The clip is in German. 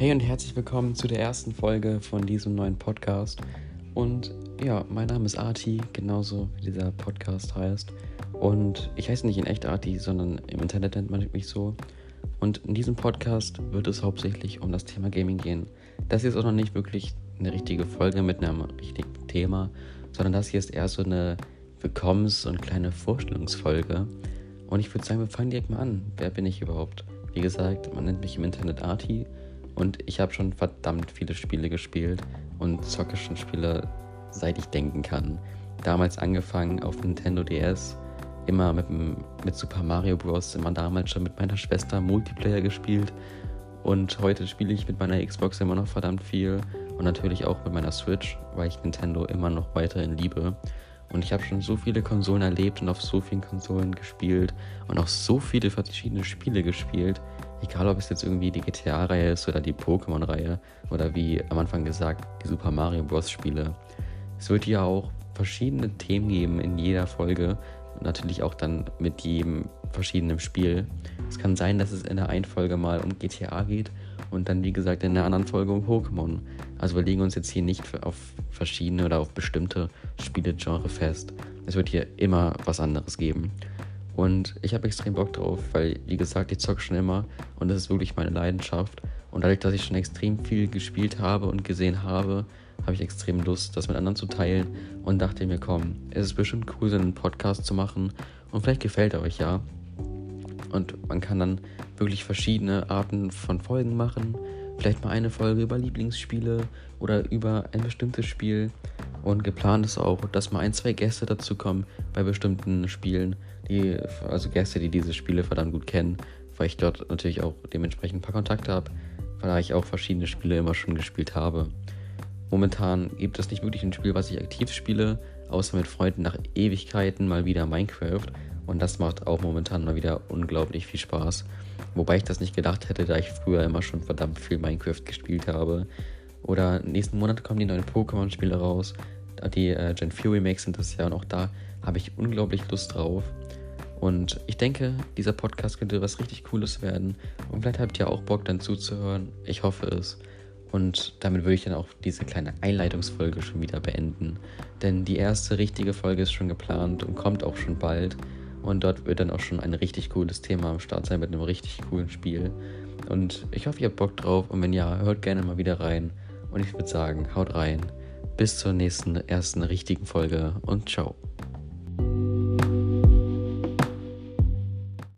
Hey und herzlich willkommen zu der ersten Folge von diesem neuen Podcast. Und ja, mein Name ist Arti, genauso wie dieser Podcast heißt. Und ich heiße nicht in echt Arti, sondern im Internet nennt man mich so. Und in diesem Podcast wird es hauptsächlich um das Thema Gaming gehen. Das hier ist auch noch nicht wirklich eine richtige Folge mit einem richtigen Thema, sondern das hier ist eher so eine Willkommens- und kleine Vorstellungsfolge. Und ich würde sagen, wir fangen direkt mal an. Wer bin ich überhaupt? Wie gesagt, man nennt mich im Internet Arti und ich habe schon verdammt viele Spiele gespielt und zocke schon Spiele, seit ich denken kann. Damals angefangen auf Nintendo DS, immer mit, mit Super Mario Bros. immer damals schon mit meiner Schwester Multiplayer gespielt. Und heute spiele ich mit meiner Xbox immer noch verdammt viel und natürlich auch mit meiner Switch, weil ich Nintendo immer noch weiterhin liebe. Und ich habe schon so viele Konsolen erlebt und auf so vielen Konsolen gespielt und auch so viele verschiedene Spiele gespielt. Egal, ob es jetzt irgendwie die GTA-Reihe ist oder die Pokémon-Reihe oder wie am Anfang gesagt, die Super Mario Bros. Spiele. Es wird ja auch verschiedene Themen geben in jeder Folge und natürlich auch dann mit jedem verschiedenen Spiel. Es kann sein, dass es in der einen Folge mal um GTA geht und dann, wie gesagt, in der anderen Folge um Pokémon. Also wir legen uns jetzt hier nicht auf verschiedene oder auf bestimmte Spielegenre fest. Es wird hier immer was anderes geben. Und ich habe extrem Bock drauf, weil, wie gesagt, ich zocke schon immer und das ist wirklich meine Leidenschaft. Und dadurch, dass ich schon extrem viel gespielt habe und gesehen habe, habe ich extrem Lust, das mit anderen zu teilen und dachte mir, komm, es ist bestimmt cool, so einen Podcast zu machen und vielleicht gefällt er euch ja. Und man kann dann wirklich verschiedene Arten von Folgen machen. Vielleicht mal eine Folge über Lieblingsspiele oder über ein bestimmtes Spiel. Und geplant ist auch, dass mal ein, zwei Gäste dazu kommen bei bestimmten Spielen. Die, also Gäste, die diese Spiele verdammt gut kennen, weil ich dort natürlich auch dementsprechend ein paar Kontakte habe, weil ich auch verschiedene Spiele immer schon gespielt habe. Momentan gibt es nicht wirklich ein Spiel, was ich aktiv spiele, außer mit Freunden nach Ewigkeiten mal wieder Minecraft. Und das macht auch momentan mal wieder unglaublich viel Spaß. Wobei ich das nicht gedacht hätte, da ich früher immer schon verdammt viel Minecraft gespielt habe. Oder nächsten Monat kommen die neuen Pokémon-Spiele raus. Die äh, Gen 4 Remakes sind das ja und auch da habe ich unglaublich Lust drauf. Und ich denke, dieser Podcast könnte was richtig Cooles werden. Und vielleicht habt ihr auch Bock dann zuzuhören. Ich hoffe es. Und damit würde ich dann auch diese kleine Einleitungsfolge schon wieder beenden. Denn die erste richtige Folge ist schon geplant und kommt auch schon bald. Und dort wird dann auch schon ein richtig cooles Thema am Start sein mit einem richtig coolen Spiel. Und ich hoffe, ihr habt Bock drauf. Und wenn ja, hört gerne mal wieder rein. Und ich würde sagen, haut rein. Bis zur nächsten ersten richtigen Folge und ciao.